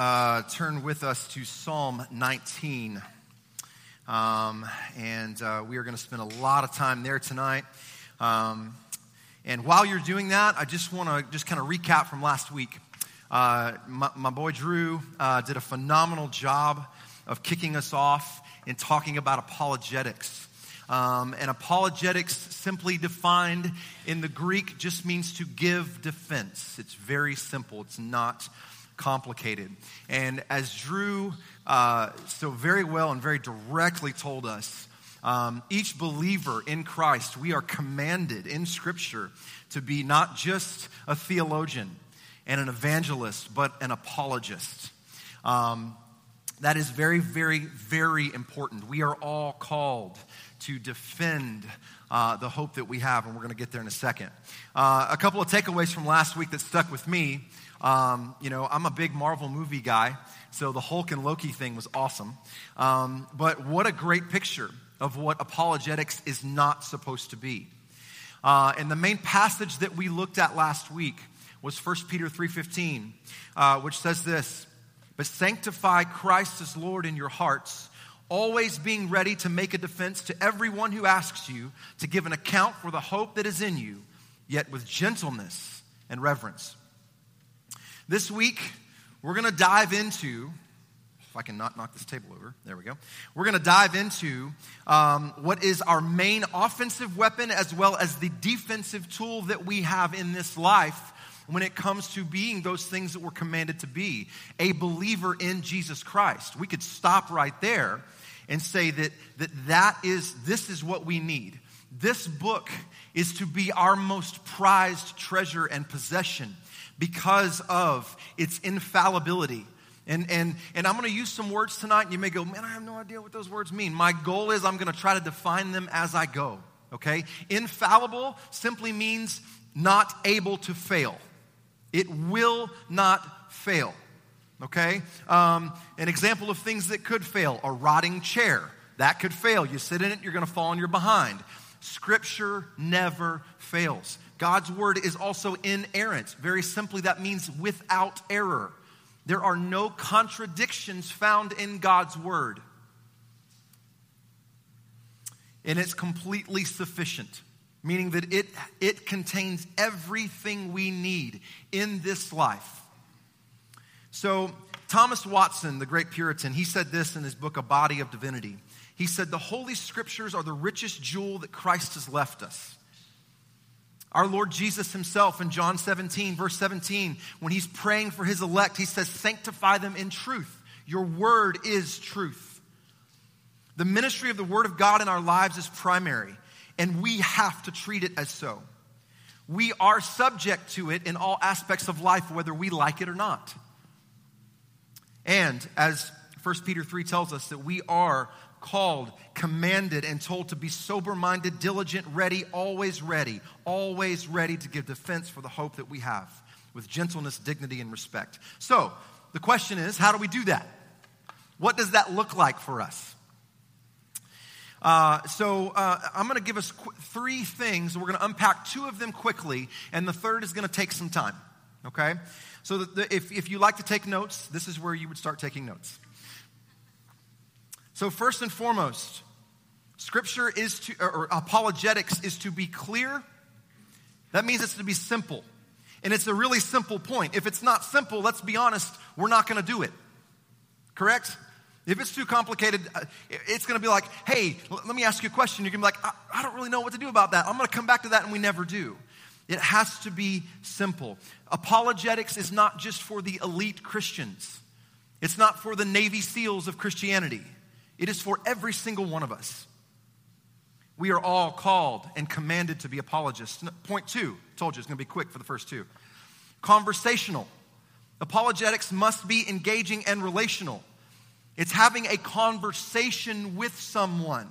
uh, turn with us to Psalm 19. Um, and uh, we are going to spend a lot of time there tonight. Um, and while you're doing that, I just want to just kind of recap from last week. Uh, my, my, boy Drew uh, did a phenomenal job of kicking us off in talking about apologetics. Um, and apologetics, simply defined in the Greek, just means to give defense. It's very simple, it's not complicated. And as Drew uh, so very well and very directly told us, um, each believer in Christ, we are commanded in Scripture to be not just a theologian and an evangelist, but an apologist. Um, that is very, very, very important. We are all called to defend uh, the hope that we have, and we're going to get there in a second. Uh, a couple of takeaways from last week that stuck with me. Um, you know, I'm a big Marvel movie guy, so the Hulk and Loki thing was awesome. Um, but what a great picture of what apologetics is not supposed to be. Uh, and the main passage that we looked at last week was 1 Peter 3.15, uh, which says this, But sanctify Christ as Lord in your hearts, always being ready to make a defense to everyone who asks you to give an account for the hope that is in you, yet with gentleness and reverence. This week, we're going to dive into if I can not knock this table over, there we go. We're going to dive into um, what is our main offensive weapon as well as the defensive tool that we have in this life when it comes to being those things that we're commanded to be a believer in Jesus Christ. We could stop right there and say that, that that is this is what we need. This book is to be our most prized treasure and possession because of its infallibility and, and, and I'm going to use some words tonight, and you may go, man, I have no idea what those words mean. My goal is I'm going to try to define them as I go, okay? Infallible simply means not able to fail, it will not fail, okay? Um, an example of things that could fail a rotting chair. That could fail. You sit in it, you're going to fall on your behind. Scripture never fails. God's word is also inerrant. Very simply, that means without error. There are no contradictions found in God's word. And it's completely sufficient, meaning that it, it contains everything we need in this life. So, Thomas Watson, the great Puritan, he said this in his book, A Body of Divinity. He said, The Holy Scriptures are the richest jewel that Christ has left us. Our Lord Jesus himself in John 17, verse 17, when he's praying for his elect, he says, Sanctify them in truth. Your word is truth. The ministry of the word of God in our lives is primary, and we have to treat it as so. We are subject to it in all aspects of life, whether we like it or not. And as 1 Peter 3 tells us, that we are called, commanded, and told to be sober minded, diligent, ready, always ready, always ready to give defense for the hope that we have with gentleness, dignity, and respect. So, the question is how do we do that? What does that look like for us? Uh, so uh, I'm going to give us qu- three things. We're going to unpack two of them quickly, and the third is going to take some time. Okay? So the, if, if you like to take notes, this is where you would start taking notes. So, first and foremost, scripture is to, or apologetics is to be clear. That means it's to be simple. And it's a really simple point. If it's not simple, let's be honest, we're not going to do it. Correct? If it's too complicated, uh, it's going to be like, hey, let me ask you a question. You're going to be like, I, I don't really know what to do about that. I'm going to come back to that, and we never do. It has to be simple. Apologetics is not just for the elite Christians, it's not for the Navy SEALs of Christianity. It is for every single one of us. We are all called and commanded to be apologists. Point two, told you it's going to be quick for the first two. Conversational. Apologetics must be engaging and relational. It's having a conversation with someone.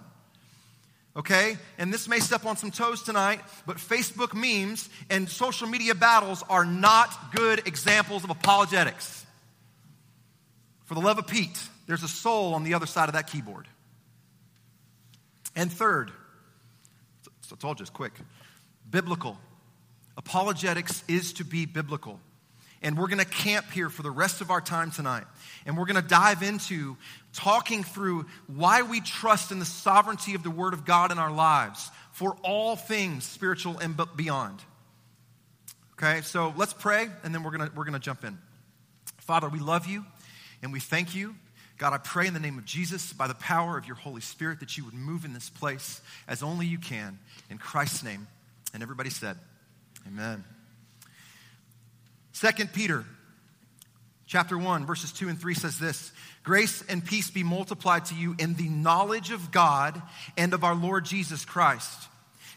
Okay? And this may step on some toes tonight, but Facebook memes and social media battles are not good examples of apologetics. For the love of Pete, there's a soul on the other side of that keyboard. And third, I told you it's quick biblical. Apologetics is to be biblical. And we're going to camp here for the rest of our time tonight. And we're going to dive into talking through why we trust in the sovereignty of the Word of God in our lives for all things spiritual and beyond. Okay, so let's pray and then we're going to we're going to jump in. Father, we love you and we thank you. God, I pray in the name of Jesus, by the power of your Holy Spirit, that you would move in this place as only you can. In Christ's name. And everybody said, Amen. Second Peter chapter 1 verses 2 and 3 says this grace and peace be multiplied to you in the knowledge of god and of our lord jesus christ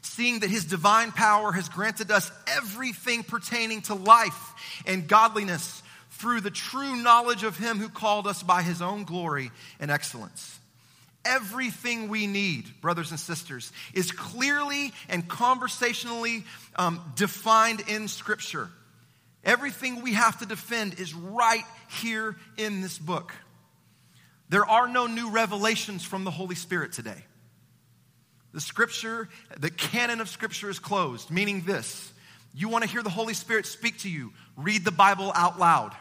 seeing that his divine power has granted us everything pertaining to life and godliness through the true knowledge of him who called us by his own glory and excellence Everything we need, brothers and sisters, is clearly and conversationally um, defined in Scripture. Everything we have to defend is right here in this book. There are no new revelations from the Holy Spirit today. The Scripture, the canon of Scripture is closed, meaning this you want to hear the Holy Spirit speak to you, read the Bible out loud.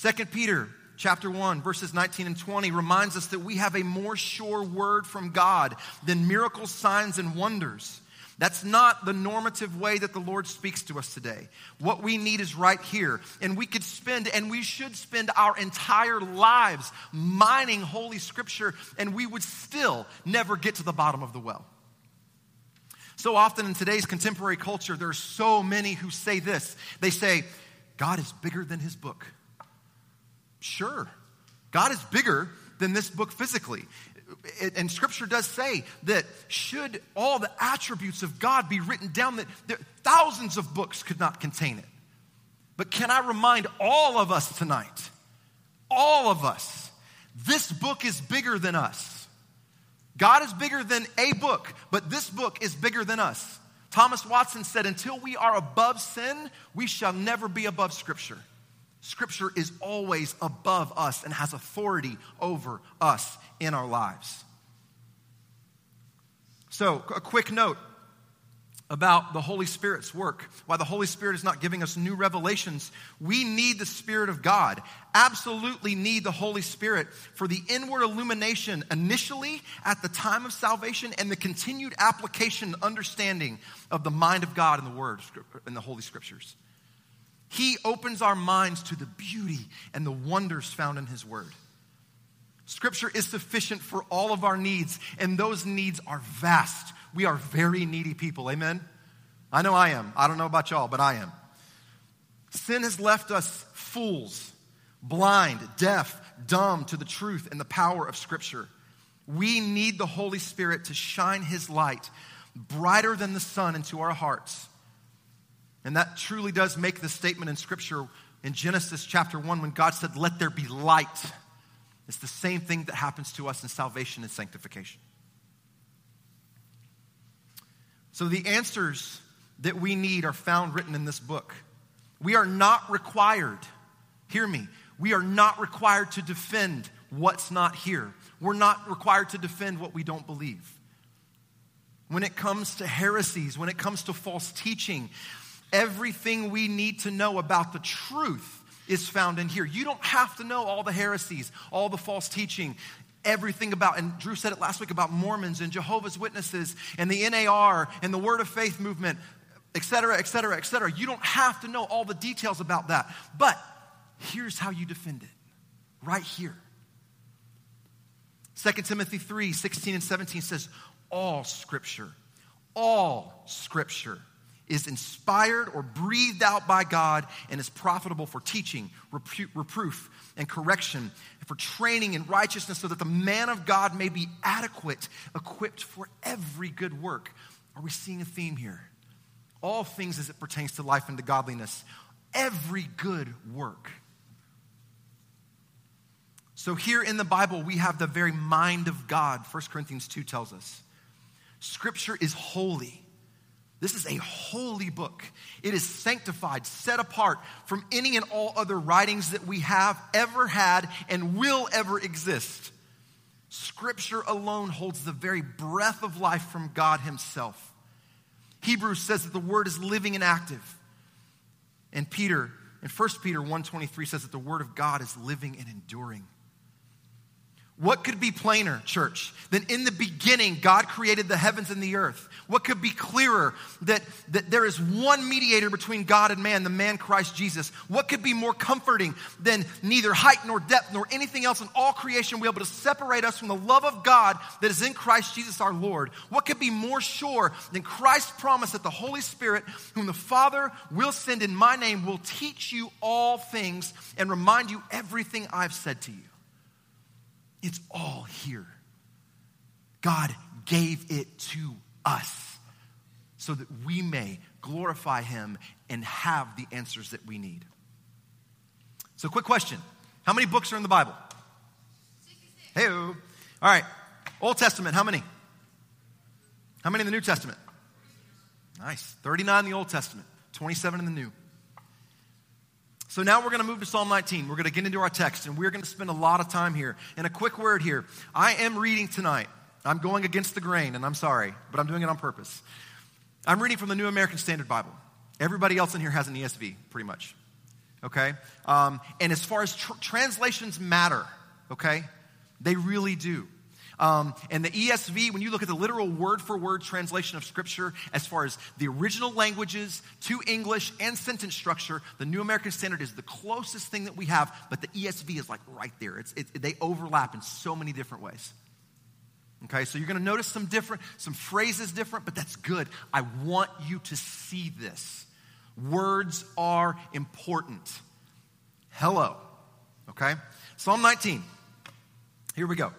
Second Peter chapter 1, verses 19 and 20 reminds us that we have a more sure word from God than miracles, signs, and wonders. That's not the normative way that the Lord speaks to us today. What we need is right here. And we could spend, and we should spend our entire lives mining Holy Scripture, and we would still never get to the bottom of the well. So often in today's contemporary culture, there are so many who say this. They say, God is bigger than his book. Sure. God is bigger than this book physically. And scripture does say that should all the attributes of God be written down, that there, thousands of books could not contain it. But can I remind all of us tonight, all of us, this book is bigger than us. God is bigger than a book, but this book is bigger than us. Thomas Watson said, Until we are above sin, we shall never be above Scripture. Scripture is always above us and has authority over us in our lives. So, a quick note about the Holy Spirit's work. Why the Holy Spirit is not giving us new revelations. We need the Spirit of God. Absolutely need the Holy Spirit for the inward illumination initially at the time of salvation and the continued application and understanding of the mind of God in the Word in the Holy Scriptures. He opens our minds to the beauty and the wonders found in His Word. Scripture is sufficient for all of our needs, and those needs are vast. We are very needy people. Amen? I know I am. I don't know about y'all, but I am. Sin has left us fools, blind, deaf, dumb to the truth and the power of Scripture. We need the Holy Spirit to shine His light brighter than the sun into our hearts and that truly does make the statement in Scripture in Genesis chapter 1 when God said, Let there be light. It's the same thing that happens to us in salvation and sanctification. So the answers that we need are found written in this book. We are not required, hear me, we are not required to defend what's not here. We're not required to defend what we don't believe. When it comes to heresies, when it comes to false teaching, Everything we need to know about the truth is found in here. You don't have to know all the heresies, all the false teaching, everything about, and Drew said it last week about Mormons and Jehovah's Witnesses and the NAR and the Word of Faith movement, et cetera, et cetera, et cetera. You don't have to know all the details about that. But here's how you defend it right here. 2 Timothy 3 16 and 17 says, All scripture, all scripture is inspired or breathed out by God and is profitable for teaching, reproof, and correction, and for training in righteousness, so that the man of God may be adequate, equipped for every good work. Are we seeing a theme here? All things as it pertains to life and to godliness, every good work. So, here in the Bible, we have the very mind of God, 1 Corinthians 2 tells us. Scripture is holy. This is a holy book. It is sanctified, set apart from any and all other writings that we have ever had and will ever exist. Scripture alone holds the very breath of life from God Himself. Hebrews says that the Word is living and active. And Peter, in 1 Peter 1.23 says that the word of God is living and enduring. What could be plainer, church, than in the beginning God created the heavens and the earth? What could be clearer that, that there is one mediator between God and man, the man Christ Jesus? What could be more comforting than neither height nor depth nor anything else in all creation will be able to separate us from the love of God that is in Christ Jesus our Lord? What could be more sure than Christ's promise that the Holy Spirit, whom the Father will send in my name, will teach you all things and remind you everything I've said to you? It's all here. God gave it to us so that we may glorify Him and have the answers that we need. So, quick question How many books are in the Bible? Hey, all right. Old Testament, how many? How many in the New Testament? Nice. 39 in the Old Testament, 27 in the New. So now we're going to move to Psalm 19. We're going to get into our text, and we're going to spend a lot of time here. And a quick word here I am reading tonight. I'm going against the grain, and I'm sorry, but I'm doing it on purpose. I'm reading from the New American Standard Bible. Everybody else in here has an ESV, pretty much. Okay? Um, and as far as tr- translations matter, okay, they really do. Um, and the ESV, when you look at the literal word for word translation of Scripture, as far as the original languages to English and sentence structure, the New American Standard is the closest thing that we have, but the ESV is like right there. It's, it, they overlap in so many different ways. Okay, so you're going to notice some different, some phrases different, but that's good. I want you to see this. Words are important. Hello. Okay? Psalm 19. Here we go.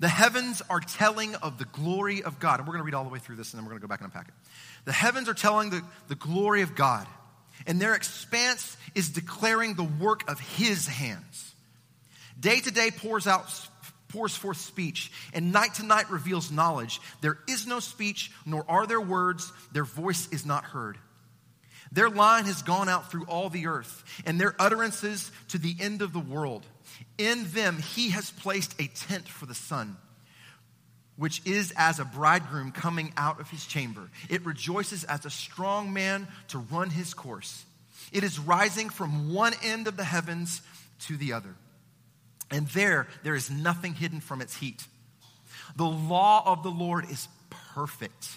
The heavens are telling of the glory of God. And we're going to read all the way through this and then we're going to go back and unpack it. The heavens are telling the, the glory of God, and their expanse is declaring the work of his hands. Day to day pours out pours forth speech, and night to night reveals knowledge. There is no speech, nor are there words, their voice is not heard. Their line has gone out through all the earth, and their utterances to the end of the world. In them he has placed a tent for the sun, which is as a bridegroom coming out of his chamber. It rejoices as a strong man to run his course. It is rising from one end of the heavens to the other. And there, there is nothing hidden from its heat. The law of the Lord is perfect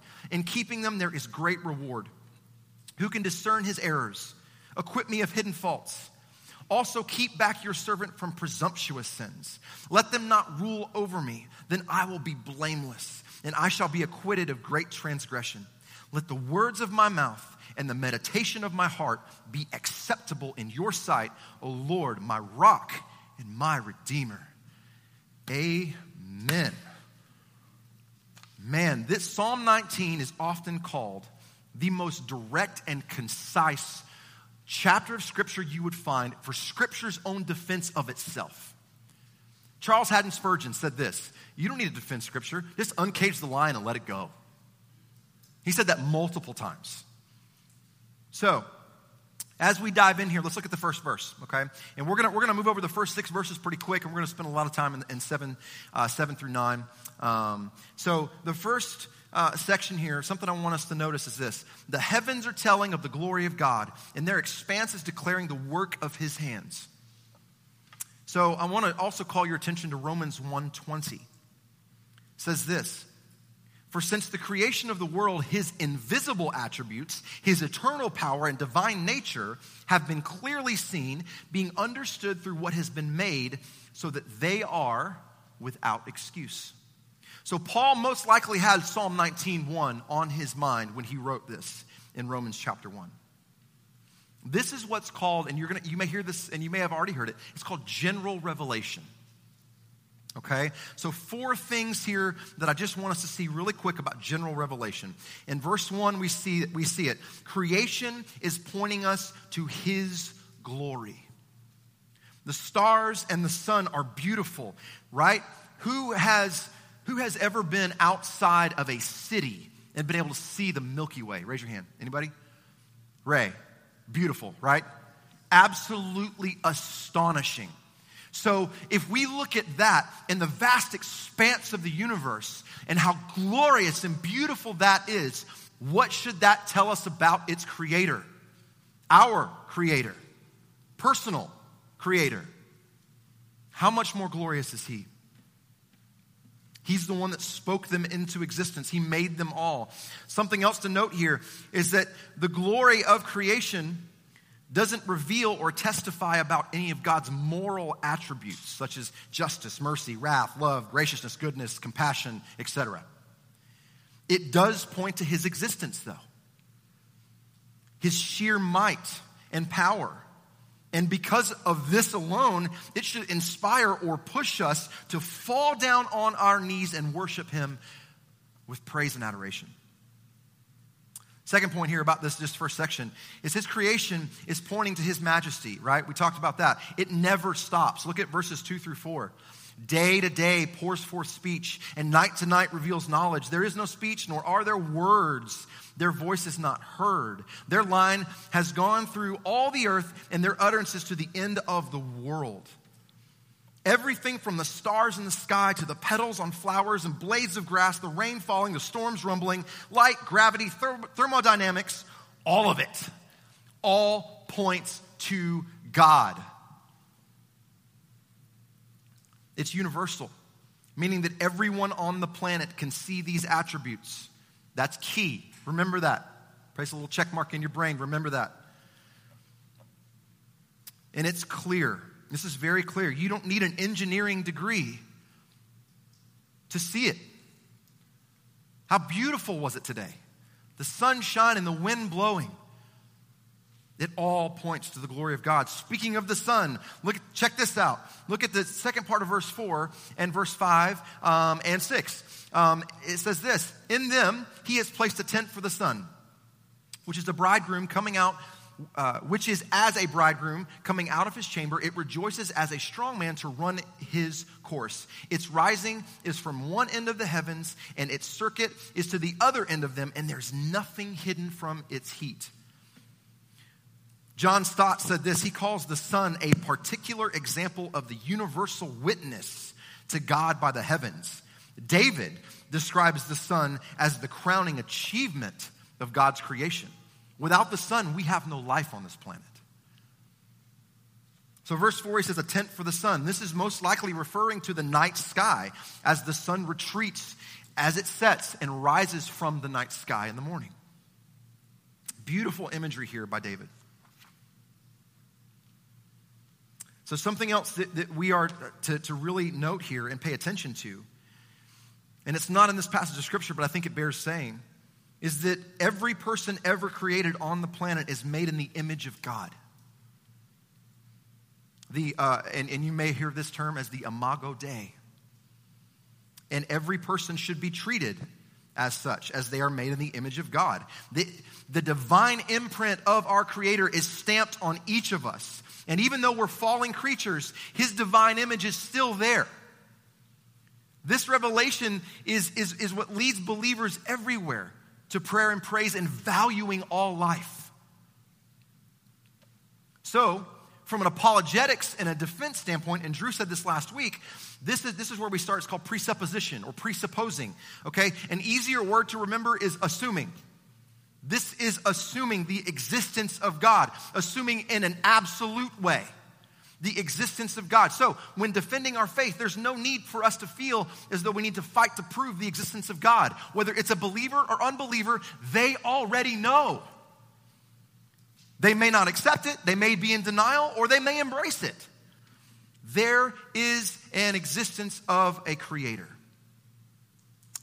In keeping them, there is great reward. Who can discern his errors? Acquit me of hidden faults. Also, keep back your servant from presumptuous sins. Let them not rule over me. Then I will be blameless, and I shall be acquitted of great transgression. Let the words of my mouth and the meditation of my heart be acceptable in your sight, O Lord, my rock and my redeemer. Amen. Man, this Psalm 19 is often called the most direct and concise chapter of Scripture you would find for Scripture's own defense of itself. Charles Haddon Spurgeon said this You don't need to defend Scripture, just uncage the lion and let it go. He said that multiple times. So, as we dive in here, let's look at the first verse, okay? And we're gonna, we're gonna move over the first six verses pretty quick, and we're gonna spend a lot of time in, in seven, uh, seven through nine. Um, so the first uh, section here, something I want us to notice is this the heavens are telling of the glory of God, and their expanse is declaring the work of his hands. So I want to also call your attention to Romans 1:20. It says this for since the creation of the world, his invisible attributes, his eternal power and divine nature have been clearly seen, being understood through what has been made, so that they are without excuse. So Paul most likely had Psalm 19:1 on his mind when he wrote this in Romans chapter 1. This is what's called, and you're gonna you may hear this and you may have already heard it, it's called general revelation. Okay? So, four things here that I just want us to see really quick about general revelation. In verse 1, we see, we see it. Creation is pointing us to His glory. The stars and the sun are beautiful, right? Who has, who has ever been outside of a city and been able to see the Milky Way? Raise your hand. Anybody? Ray. Beautiful, right? Absolutely astonishing. So, if we look at that in the vast expanse of the universe and how glorious and beautiful that is, what should that tell us about its creator? Our creator, personal creator. How much more glorious is he? He's the one that spoke them into existence. He made them all. Something else to note here is that the glory of creation doesn't reveal or testify about any of God's moral attributes, such as justice, mercy, wrath, love, graciousness, goodness, compassion, etc. It does point to his existence, though. His sheer might and power. And because of this alone, it should inspire or push us to fall down on our knees and worship him with praise and adoration. Second point here about this just first section is his creation is pointing to his majesty, right? We talked about that. It never stops. Look at verses 2 through 4. Day to day pours forth speech, and night to night reveals knowledge. There is no speech, nor are there words. Their voice is not heard. Their line has gone through all the earth, and their utterances to the end of the world. Everything from the stars in the sky to the petals on flowers and blades of grass, the rain falling, the storms rumbling, light, gravity, thermodynamics, all of it, all points to God. It's universal, meaning that everyone on the planet can see these attributes. That's key. Remember that. Place a little check mark in your brain. Remember that. And it's clear this is very clear. You don't need an engineering degree to see it. How beautiful was it today? The sun shining, the wind blowing. It all points to the glory of God. Speaking of the sun, look, check this out. Look at the second part of verse 4 and verse 5 um, and 6. Um, it says this In them he has placed a tent for the sun, which is the bridegroom coming out uh, which is as a bridegroom coming out of his chamber, it rejoices as a strong man to run his course. Its rising is from one end of the heavens, and its circuit is to the other end of them, and there's nothing hidden from its heat. John Stott said this he calls the sun a particular example of the universal witness to God by the heavens. David describes the sun as the crowning achievement of God's creation. Without the sun, we have no life on this planet. So, verse 4, he says, a tent for the sun. This is most likely referring to the night sky as the sun retreats as it sets and rises from the night sky in the morning. Beautiful imagery here by David. So, something else that, that we are to, to really note here and pay attention to, and it's not in this passage of Scripture, but I think it bears saying, is that every person ever created on the planet is made in the image of God. The, uh, and, and you may hear this term as the imago Dei. And every person should be treated as such, as they are made in the image of God. The, the divine imprint of our Creator is stamped on each of us. And even though we're fallen creatures, His divine image is still there. This revelation is, is, is what leads believers everywhere to prayer and praise and valuing all life. So, from an apologetics and a defense standpoint, and Drew said this last week, this is, this is where we start. It's called presupposition or presupposing. Okay? An easier word to remember is assuming. This is assuming the existence of God, assuming in an absolute way the existence of God. So, when defending our faith, there's no need for us to feel as though we need to fight to prove the existence of God. Whether it's a believer or unbeliever, they already know. They may not accept it, they may be in denial, or they may embrace it. There is an existence of a creator.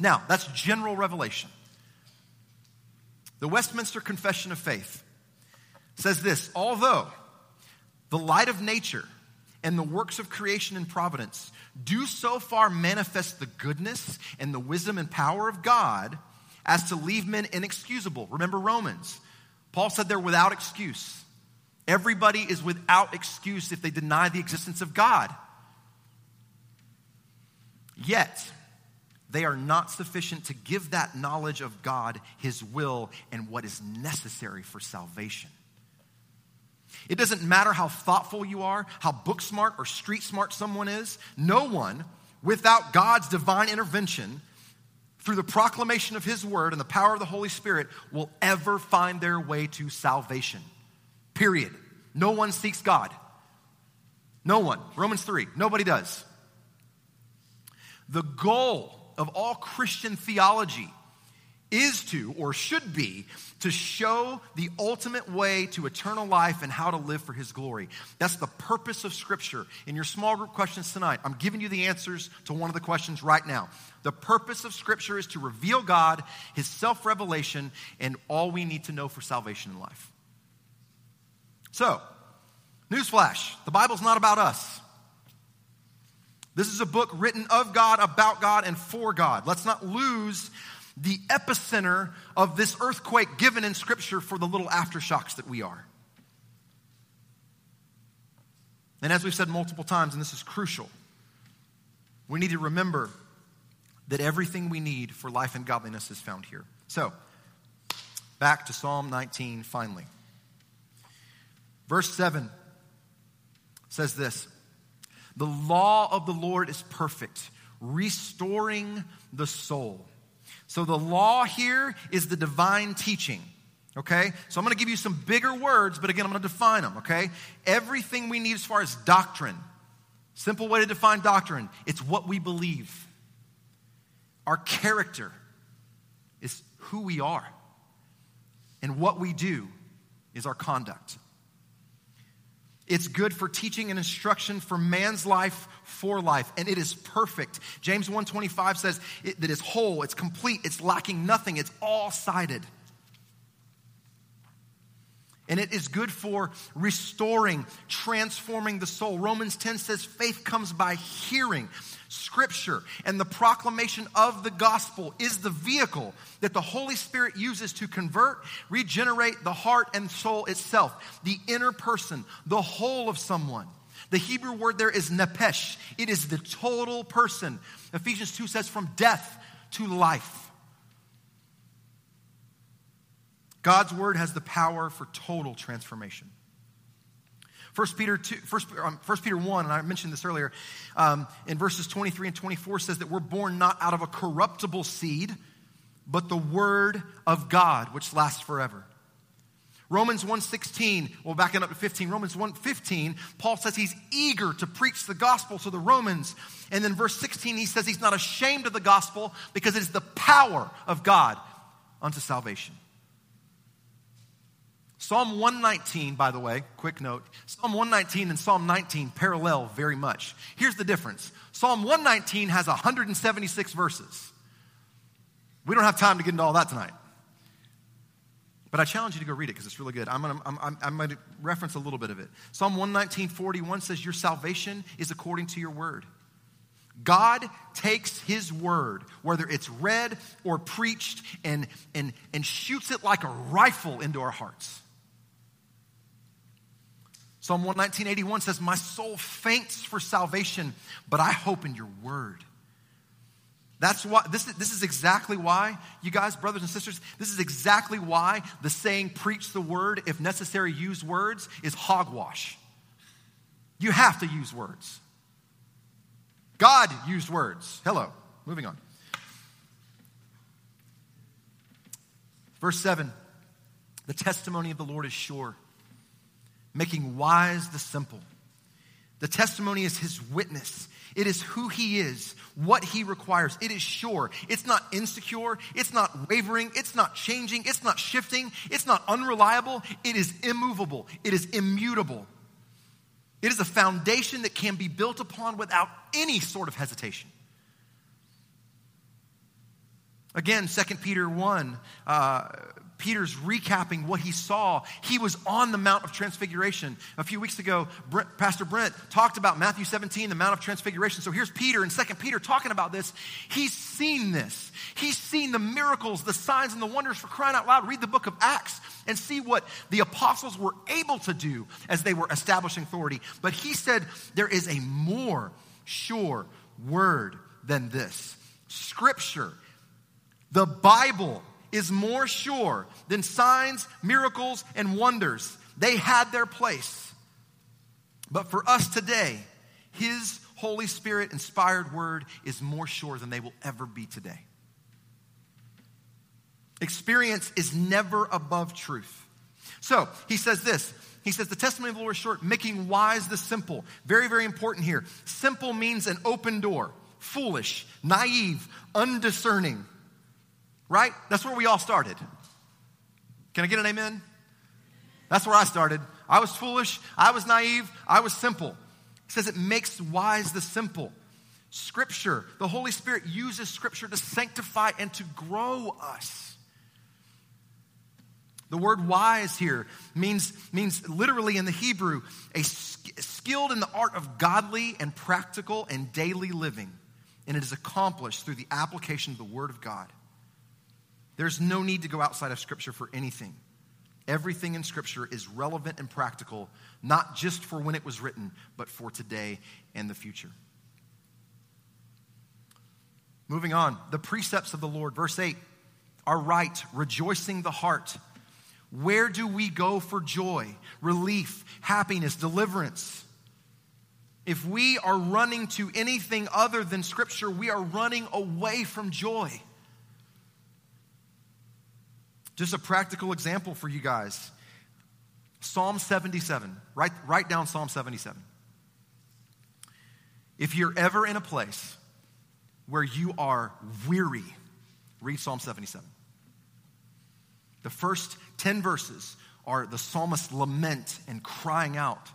Now, that's general revelation. The Westminster Confession of Faith says this although the light of nature and the works of creation and providence do so far manifest the goodness and the wisdom and power of God as to leave men inexcusable. Remember Romans. Paul said they're without excuse. Everybody is without excuse if they deny the existence of God. Yet, they are not sufficient to give that knowledge of God, His will, and what is necessary for salvation. It doesn't matter how thoughtful you are, how book smart or street smart someone is, no one, without God's divine intervention, through the proclamation of His word and the power of the Holy Spirit, will ever find their way to salvation. Period. No one seeks God. No one. Romans 3. Nobody does. The goal of all Christian theology is to, or should be, to show the ultimate way to eternal life and how to live for His glory. That's the purpose of Scripture. In your small group questions tonight, I'm giving you the answers to one of the questions right now. The purpose of Scripture is to reveal God, His self revelation, and all we need to know for salvation in life. So, newsflash the Bible's not about us. This is a book written of God, about God, and for God. Let's not lose the epicenter of this earthquake given in Scripture for the little aftershocks that we are. And as we've said multiple times, and this is crucial, we need to remember that everything we need for life and godliness is found here. So, back to Psalm 19 finally. Verse 7 says this The law of the Lord is perfect, restoring the soul. So the law here is the divine teaching. Okay? So I'm going to give you some bigger words, but again, I'm going to define them. Okay? Everything we need as far as doctrine. Simple way to define doctrine it's what we believe. Our character is who we are. And what we do is our conduct. It's good for teaching and instruction for man's life for life, and it is perfect. James 1:25 says it, that it's whole, it's complete, it's lacking nothing, it's all-sided. And it is good for restoring, transforming the soul. Romans 10 says faith comes by hearing. Scripture and the proclamation of the gospel is the vehicle that the Holy Spirit uses to convert, regenerate the heart and soul itself, the inner person, the whole of someone. The Hebrew word there is nephesh, it is the total person. Ephesians 2 says, from death to life. God's word has the power for total transformation. 1 Peter, 2, 1, um, 1 Peter 1, and I mentioned this earlier, um, in verses 23 and 24 says that we're born not out of a corruptible seed, but the word of God, which lasts forever. Romans 1:16, well backing up to 15, Romans 1:15, Paul says he's eager to preach the gospel to the Romans. And then verse 16 he says he's not ashamed of the gospel because it is the power of God unto salvation. Psalm 119, by the way, quick note Psalm 119 and Psalm 19 parallel very much. Here's the difference Psalm 119 has 176 verses. We don't have time to get into all that tonight. But I challenge you to go read it because it's really good. I'm going I'm, I'm, I'm to reference a little bit of it. Psalm 119, 41 says, Your salvation is according to your word. God takes his word, whether it's read or preached, and, and, and shoots it like a rifle into our hearts. Psalm 119.81 says, My soul faints for salvation, but I hope in your word. That's why, this this is exactly why, you guys, brothers and sisters, this is exactly why the saying, preach the word, if necessary, use words, is hogwash. You have to use words. God used words. Hello, moving on. Verse 7 The testimony of the Lord is sure making wise the simple. The testimony is his witness. It is who he is, what he requires. It is sure. It's not insecure. It's not wavering. It's not changing. It's not shifting. It's not unreliable. It is immovable. It is immutable. It is a foundation that can be built upon without any sort of hesitation. Again, 2 Peter 1, uh, Peter's recapping what he saw. He was on the Mount of Transfiguration. A few weeks ago, Brent, Pastor Brent talked about Matthew 17, the Mount of Transfiguration. So here's Peter in 2 Peter talking about this. He's seen this. He's seen the miracles, the signs, and the wonders for crying out loud. Read the book of Acts and see what the apostles were able to do as they were establishing authority. But he said there is a more sure word than this. Scripture, the Bible, is more sure than signs, miracles, and wonders. They had their place. But for us today, His Holy Spirit inspired word is more sure than they will ever be today. Experience is never above truth. So he says this. He says, The testimony of the Lord is short, making wise the simple. Very, very important here. Simple means an open door, foolish, naive, undiscerning right? That's where we all started. Can I get an amen? That's where I started. I was foolish, I was naive, I was simple. He says it makes wise the simple. Scripture, the Holy Spirit uses Scripture to sanctify and to grow us. The word wise here means, means literally in the Hebrew, a skilled in the art of godly and practical and daily living. And it is accomplished through the application of the Word of God. There's no need to go outside of Scripture for anything. Everything in Scripture is relevant and practical, not just for when it was written, but for today and the future. Moving on, the precepts of the Lord, verse 8, are right, rejoicing the heart. Where do we go for joy, relief, happiness, deliverance? If we are running to anything other than Scripture, we are running away from joy. Just a practical example for you guys Psalm 77. Write, write down Psalm 77. If you're ever in a place where you are weary, read Psalm 77. The first 10 verses are the psalmist's lament and crying out.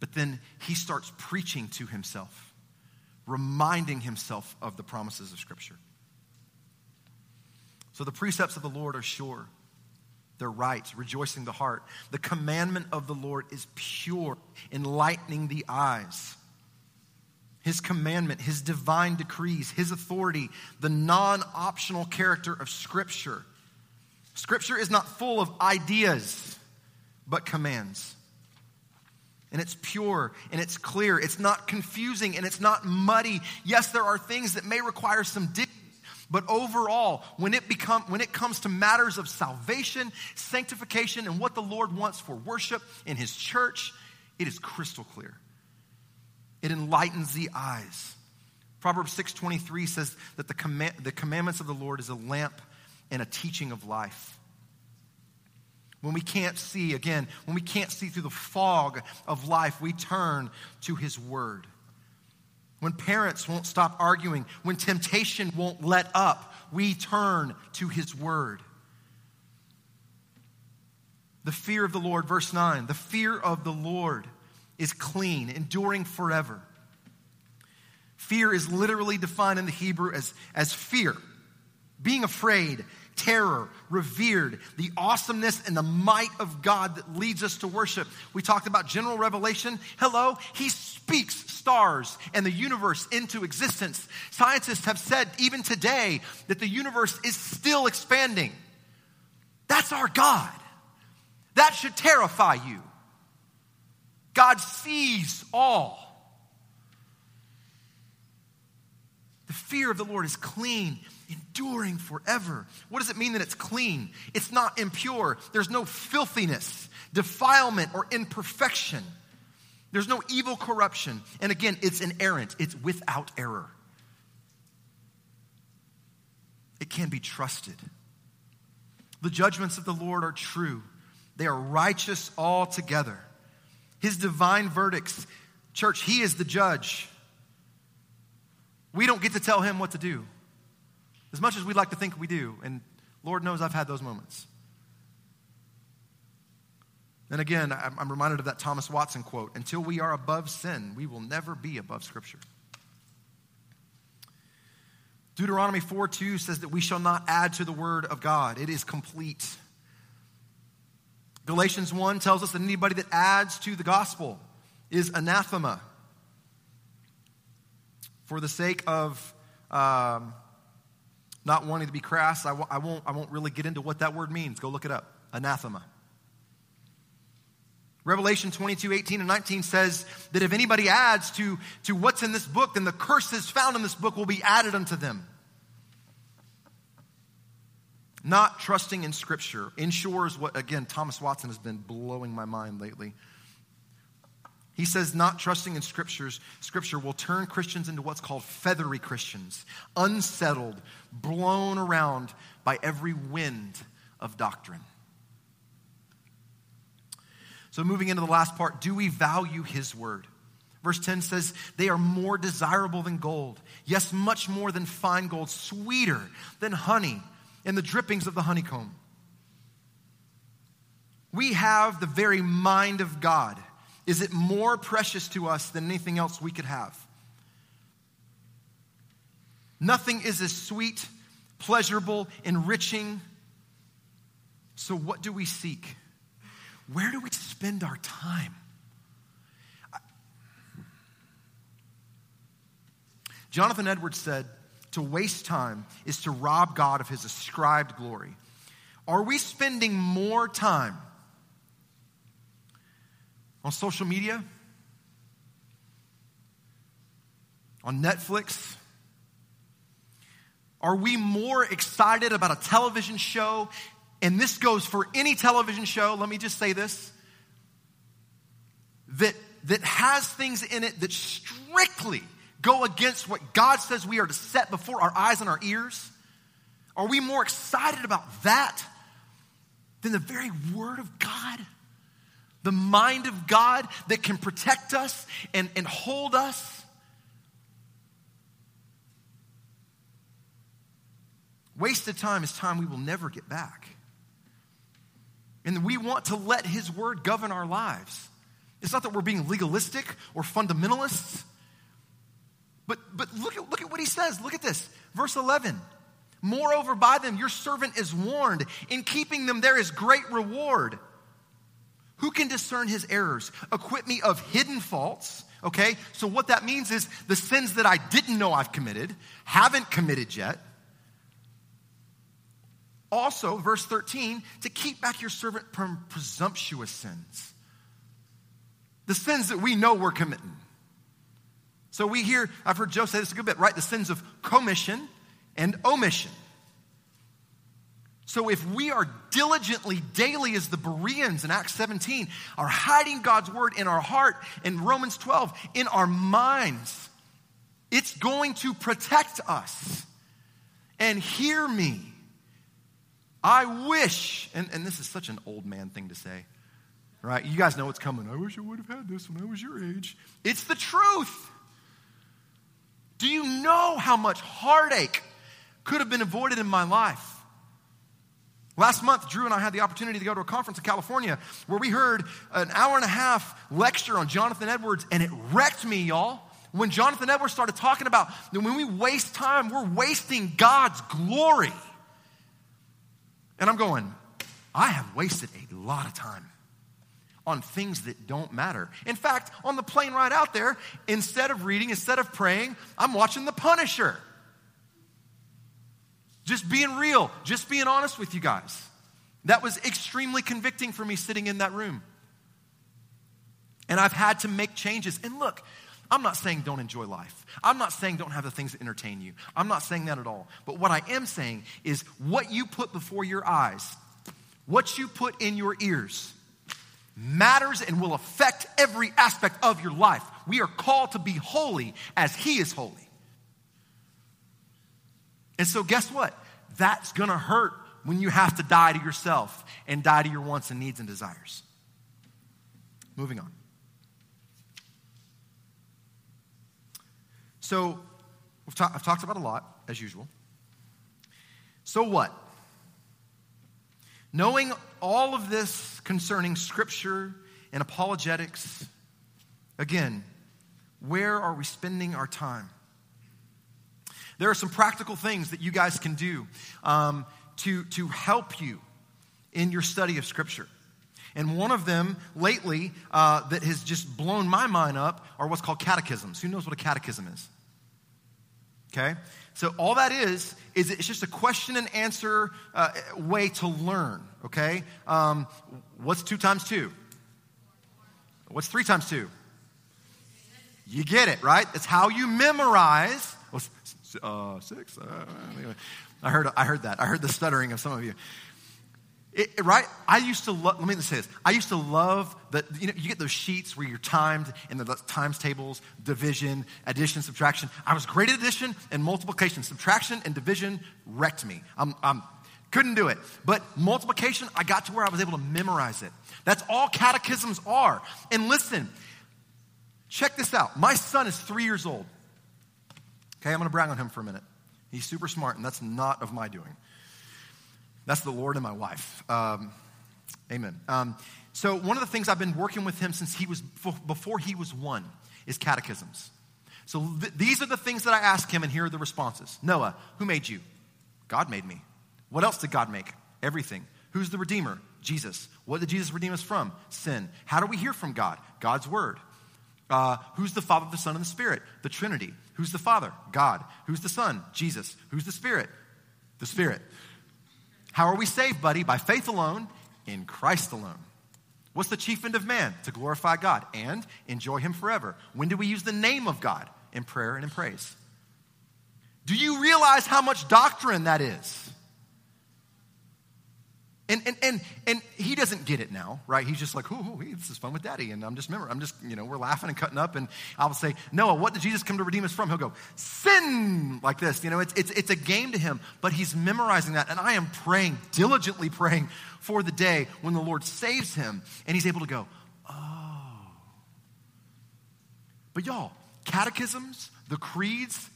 But then he starts preaching to himself, reminding himself of the promises of Scripture. So the precepts of the Lord are sure. They're right, rejoicing the heart. The commandment of the Lord is pure, enlightening the eyes. His commandment, His divine decrees, His authority, the non optional character of Scripture. Scripture is not full of ideas, but commands. And it's pure and it's clear. It's not confusing and it's not muddy. Yes, there are things that may require some digging but overall, when it, become, when it comes to matters of salvation, sanctification, and what the Lord wants for worship in His church, it is crystal clear. It enlightens the eyes. Proverbs 6.23 says that the, command, the commandments of the Lord is a lamp and a teaching of life. When we can't see, again, when we can't see through the fog of life, we turn to His Word when parents won't stop arguing, when temptation won't let up, we turn to His Word. The fear of the Lord, verse 9, the fear of the Lord is clean, enduring forever. Fear is literally defined in the Hebrew as, as fear, being afraid, terror, revered, the awesomeness and the might of God that leads us to worship. We talked about general revelation. Hello, He speaks stars and the universe into existence. Scientists have said, even today, that the universe is still expanding. That's our God. That should terrify you. God sees all. The fear of the Lord is clean enduring forever. What does it mean that it's clean? It's not impure. There's no filthiness, defilement, or imperfection. There's no evil corruption. And again, it's inerrant, it's without error. It can be trusted. The judgments of the Lord are true, they are righteous altogether. His divine verdicts, church, He is the judge. We don't get to tell Him what to do. As much as we'd like to think we do, and Lord knows I've had those moments. And again, I'm reminded of that Thomas Watson quote Until we are above sin, we will never be above Scripture. Deuteronomy 4 2 says that we shall not add to the word of God, it is complete. Galatians 1 tells us that anybody that adds to the gospel is anathema. For the sake of um, not wanting to be crass, I w- I, won't, I won't really get into what that word means. Go look it up. Anathema. Revelation 22, 18, and 19 says that if anybody adds to, to what's in this book, then the curses found in this book will be added unto them. Not trusting in Scripture ensures what, again, Thomas Watson has been blowing my mind lately. He says not trusting in scriptures, scripture will turn Christians into what's called feathery Christians, unsettled, blown around by every wind of doctrine. So, moving into the last part, do we value his word? Verse 10 says, They are more desirable than gold. Yes, much more than fine gold, sweeter than honey and the drippings of the honeycomb. We have the very mind of God. Is it more precious to us than anything else we could have? Nothing is as sweet, pleasurable, enriching. So, what do we seek? Where do we spend our time? Jonathan Edwards said, to waste time is to rob God of his ascribed glory. Are we spending more time on social media? On Netflix? Are we more excited about a television show and this goes for any television show, let me just say this, that, that has things in it that strictly go against what God says we are to set before our eyes and our ears? Are we more excited about that than the very Word of God? The mind of God that can protect us and, and hold us? Wasted time is time we will never get back. And we want to let His word govern our lives. It's not that we're being legalistic or fundamentalists, but, but look, at, look at what He says. Look at this. Verse 11. Moreover, by them your servant is warned. In keeping them, there is great reward. Who can discern his errors? Acquit me of hidden faults. Okay, so what that means is the sins that I didn't know I've committed, haven't committed yet also, verse 13, to keep back your servant from presumptuous sins. The sins that we know we're committing. So we hear, I've heard Joe say this a good bit, right? The sins of commission and omission. So if we are diligently, daily, as the Bereans in Acts 17, are hiding God's word in our heart, in Romans 12, in our minds, it's going to protect us. And hear me I wish, and, and this is such an old man thing to say, right? You guys know what's coming. I wish I would have had this when I was your age. It's the truth. Do you know how much heartache could have been avoided in my life? Last month, Drew and I had the opportunity to go to a conference in California where we heard an hour and a half lecture on Jonathan Edwards, and it wrecked me, y'all. When Jonathan Edwards started talking about that when we waste time, we're wasting God's glory. And I'm going, I have wasted a lot of time on things that don't matter. In fact, on the plane ride out there, instead of reading, instead of praying, I'm watching The Punisher. Just being real, just being honest with you guys. That was extremely convicting for me sitting in that room. And I've had to make changes. And look, I'm not saying don't enjoy life. I'm not saying don't have the things that entertain you. I'm not saying that at all. But what I am saying is what you put before your eyes, what you put in your ears, matters and will affect every aspect of your life. We are called to be holy as He is holy. And so, guess what? That's gonna hurt when you have to die to yourself and die to your wants and needs and desires. Moving on. So, ta- I've talked about a lot, as usual. So, what? Knowing all of this concerning Scripture and apologetics, again, where are we spending our time? There are some practical things that you guys can do um, to, to help you in your study of Scripture. And one of them lately uh, that has just blown my mind up are what's called catechisms. Who knows what a catechism is? Okay? So all that is, is it's just a question and answer uh, way to learn, okay? Um, what's two times two? What's three times two? You get it, right? It's how you memorize. Uh, six. Uh, I heard, I heard that. I heard the stuttering of some of you. It, right? I used to love, let me say this. I used to love that, you know, you get those sheets where you're timed in the times tables, division, addition, subtraction. I was great at addition and multiplication. Subtraction and division wrecked me. I'm, I'm, couldn't do it. But multiplication, I got to where I was able to memorize it. That's all catechisms are. And listen, check this out. My son is three years old. Okay, I'm going to brag on him for a minute. He's super smart, and that's not of my doing. That's the Lord and my wife. Um, amen. Um, so, one of the things I've been working with him since he was, before he was one, is catechisms. So, th- these are the things that I ask him, and here are the responses Noah, who made you? God made me. What else did God make? Everything. Who's the Redeemer? Jesus. What did Jesus redeem us from? Sin. How do we hear from God? God's Word. Uh, who's the Father, the Son, and the Spirit? The Trinity. Who's the Father? God. Who's the Son? Jesus. Who's the Spirit? The Spirit. How are we saved, buddy? By faith alone, in Christ alone. What's the chief end of man? To glorify God and enjoy Him forever. When do we use the name of God? In prayer and in praise. Do you realize how much doctrine that is? And, and, and, and he doesn't get it now, right? He's just like, ooh, this is fun with daddy. And I'm just, remember, I'm just, you know, we're laughing and cutting up. And I'll say, Noah, what did Jesus come to redeem us from? He'll go, sin, like this. You know, it's, it's, it's a game to him, but he's memorizing that. And I am praying, diligently praying for the day when the Lord saves him and he's able to go, oh. But y'all, catechisms, the creeds,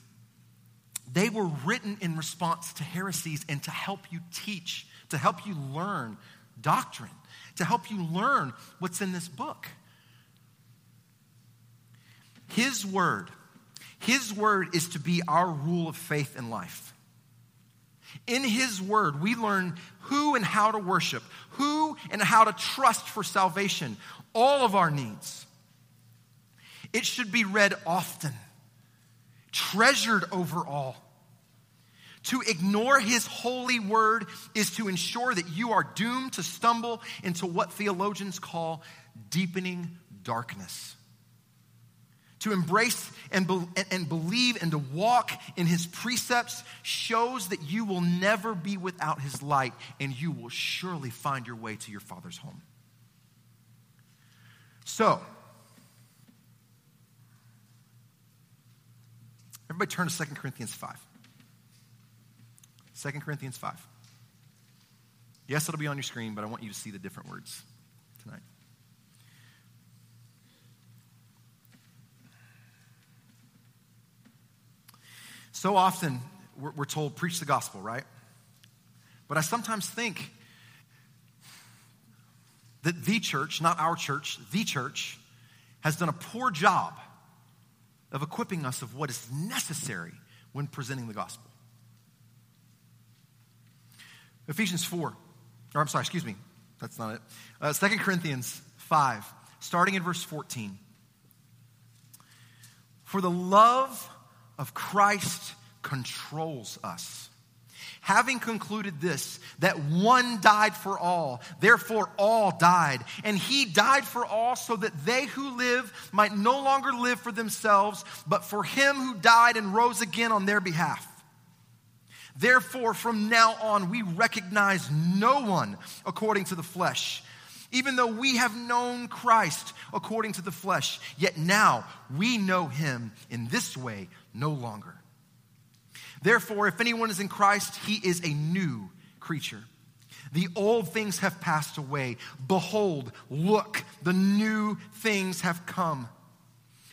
they were written in response to heresies and to help you teach to help you learn doctrine, to help you learn what's in this book. His word, His word is to be our rule of faith in life. In His word, we learn who and how to worship, who and how to trust for salvation, all of our needs. It should be read often, treasured over all. To ignore his holy word is to ensure that you are doomed to stumble into what theologians call deepening darkness. To embrace and, be- and believe and to walk in his precepts shows that you will never be without his light and you will surely find your way to your Father's home. So, everybody turn to 2 Corinthians 5. 2 Corinthians 5. Yes, it'll be on your screen, but I want you to see the different words tonight. So often we're, we're told, preach the gospel, right? But I sometimes think that the church, not our church, the church, has done a poor job of equipping us of what is necessary when presenting the gospel. Ephesians 4, or I'm sorry, excuse me, that's not it. Uh, 2 Corinthians 5, starting in verse 14. For the love of Christ controls us. Having concluded this, that one died for all, therefore all died. And he died for all so that they who live might no longer live for themselves, but for him who died and rose again on their behalf. Therefore, from now on, we recognize no one according to the flesh. Even though we have known Christ according to the flesh, yet now we know him in this way no longer. Therefore, if anyone is in Christ, he is a new creature. The old things have passed away. Behold, look, the new things have come.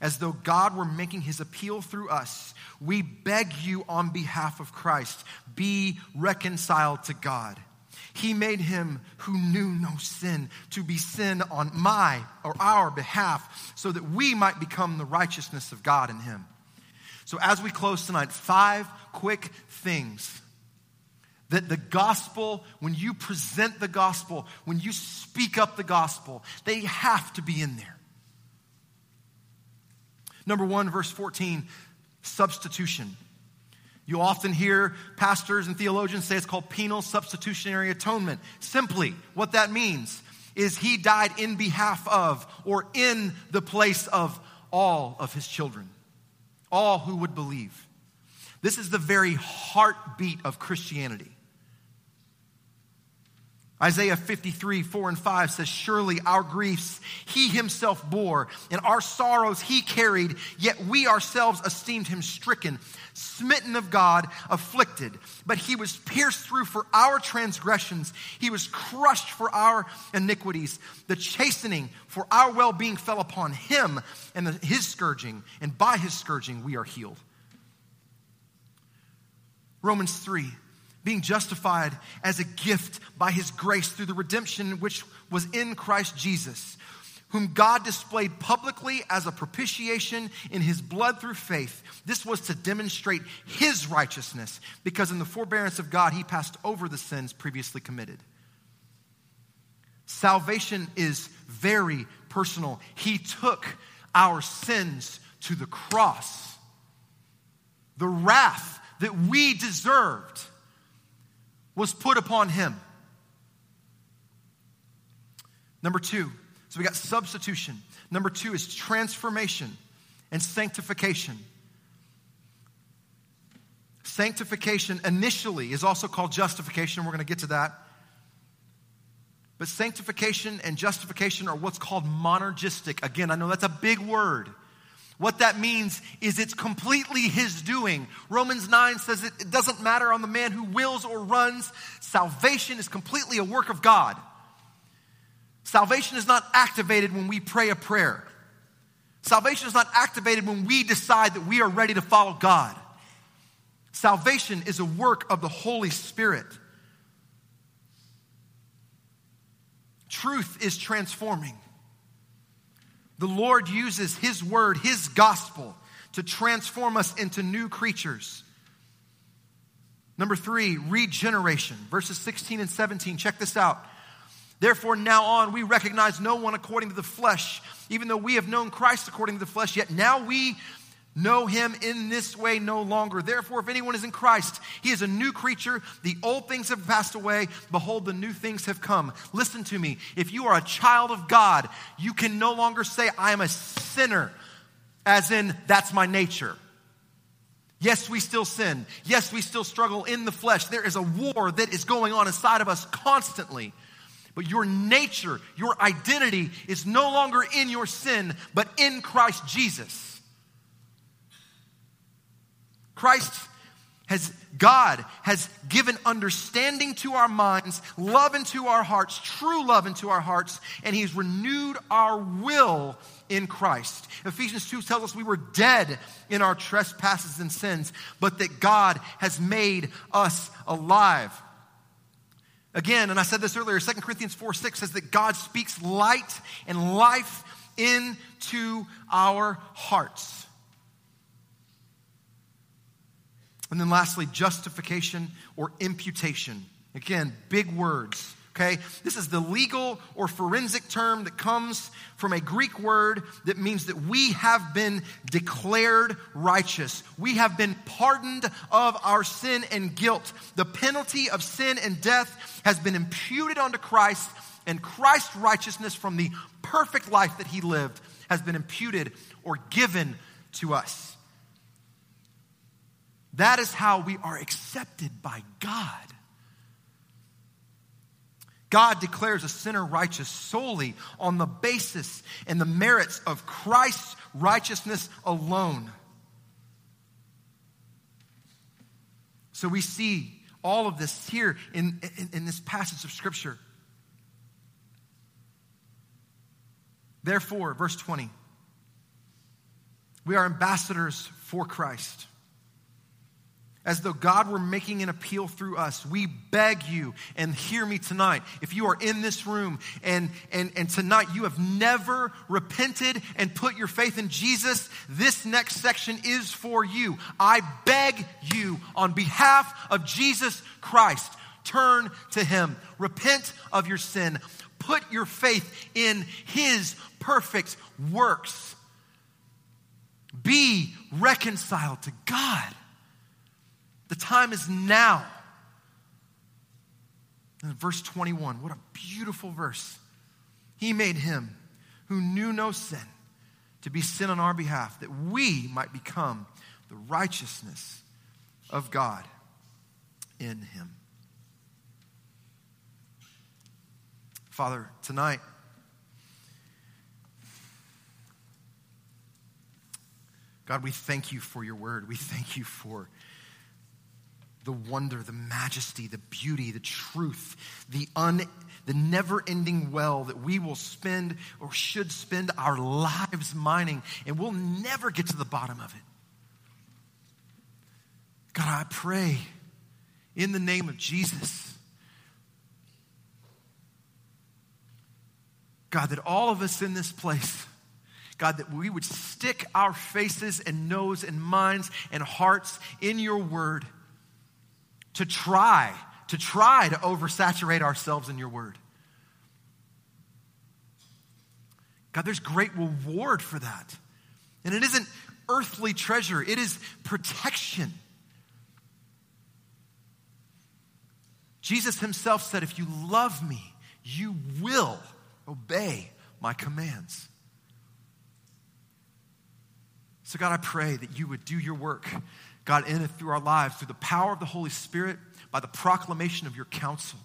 As though God were making his appeal through us, we beg you on behalf of Christ, be reconciled to God. He made him who knew no sin to be sin on my or our behalf so that we might become the righteousness of God in him. So, as we close tonight, five quick things that the gospel, when you present the gospel, when you speak up the gospel, they have to be in there. Number one, verse 14, substitution. You often hear pastors and theologians say it's called penal substitutionary atonement. Simply, what that means is he died in behalf of or in the place of all of his children, all who would believe. This is the very heartbeat of Christianity. Isaiah 53, 4 and 5 says, Surely our griefs he himself bore, and our sorrows he carried, yet we ourselves esteemed him stricken, smitten of God, afflicted. But he was pierced through for our transgressions, he was crushed for our iniquities. The chastening for our well being fell upon him, and the, his scourging, and by his scourging we are healed. Romans 3 being justified as a gift by his grace through the redemption which was in Christ Jesus, whom God displayed publicly as a propitiation in his blood through faith. This was to demonstrate his righteousness, because in the forbearance of God, he passed over the sins previously committed. Salvation is very personal. He took our sins to the cross. The wrath that we deserved was put upon him. Number two, so we got substitution. Number two is transformation and sanctification. Sanctification initially is also called justification. We're going to get to that. But sanctification and justification are what's called monergistic. Again, I know that's a big word. What that means is it's completely his doing. Romans 9 says it, it, doesn't matter on the man who wills or runs. Salvation is completely a work of God. Salvation is not activated when we pray a prayer. Salvation is not activated when we decide that we are ready to follow God. Salvation is a work of the Holy Spirit. Truth is transforming. The Lord uses His word, His gospel, to transform us into new creatures. Number three, regeneration. Verses 16 and 17. Check this out. Therefore, now on, we recognize no one according to the flesh, even though we have known Christ according to the flesh, yet now we know him in this way no longer. Therefore, if anyone is in Christ, he is a new creature. The old things have passed away. Behold, the new things have come. Listen to me. If you are a child of God, you can no longer say, I am a sinner, as in, that's my nature. Yes, we still sin. Yes, we still struggle in the flesh. There is a war that is going on inside of us constantly. But your nature, your identity is no longer in your sin, but in Christ Jesus. Christ has, God has given understanding to our minds, love into our hearts, true love into our hearts, and He's renewed our will in Christ. Ephesians 2 tells us we were dead in our trespasses and sins, but that God has made us alive. Again, and I said this earlier, 2 Corinthians 4 6 says that God speaks light and life into our hearts. And then lastly, justification or imputation. Again, big words. Okay? This is the legal or forensic term that comes from a Greek word that means that we have been declared righteous. We have been pardoned of our sin and guilt. The penalty of sin and death has been imputed onto Christ, and Christ's righteousness from the perfect life that he lived has been imputed or given to us. That is how we are accepted by God. God declares a sinner righteous solely on the basis and the merits of Christ's righteousness alone. So we see all of this here in, in, in this passage of Scripture. Therefore, verse 20, we are ambassadors for Christ as though God were making an appeal through us. We beg you, and hear me tonight. If you are in this room and, and, and tonight you have never repented and put your faith in Jesus, this next section is for you. I beg you, on behalf of Jesus Christ, turn to Him. Repent of your sin. Put your faith in His perfect works. Be reconciled to God. The time is now. And verse 21, what a beautiful verse. He made him who knew no sin to be sin on our behalf, that we might become the righteousness of God in him. Father, tonight, God, we thank you for your word. We thank you for the wonder, the majesty, the beauty, the truth, the, un, the never ending well that we will spend or should spend our lives mining, and we'll never get to the bottom of it. God, I pray in the name of Jesus. God, that all of us in this place, God, that we would stick our faces and nose and minds and hearts in your word to try, to try to oversaturate ourselves in your word. God, there's great reward for that. And it isn't earthly treasure, it is protection. Jesus himself said, If you love me, you will obey my commands. So, God, I pray that you would do your work God, in and through our lives, through the power of the Holy Spirit, by the proclamation of your counsel.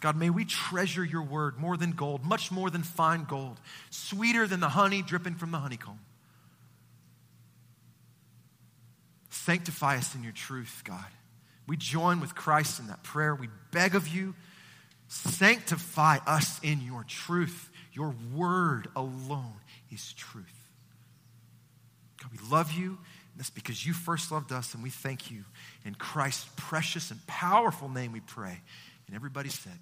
God, may we treasure your word more than gold, much more than fine gold, sweeter than the honey dripping from the honeycomb. Sanctify us in your truth, God. We join with Christ in that prayer. We beg of you, sanctify us in your truth. Your word alone is truth. God, we love you. That's because you first loved us, and we thank you. In Christ's precious and powerful name we pray. And everybody said.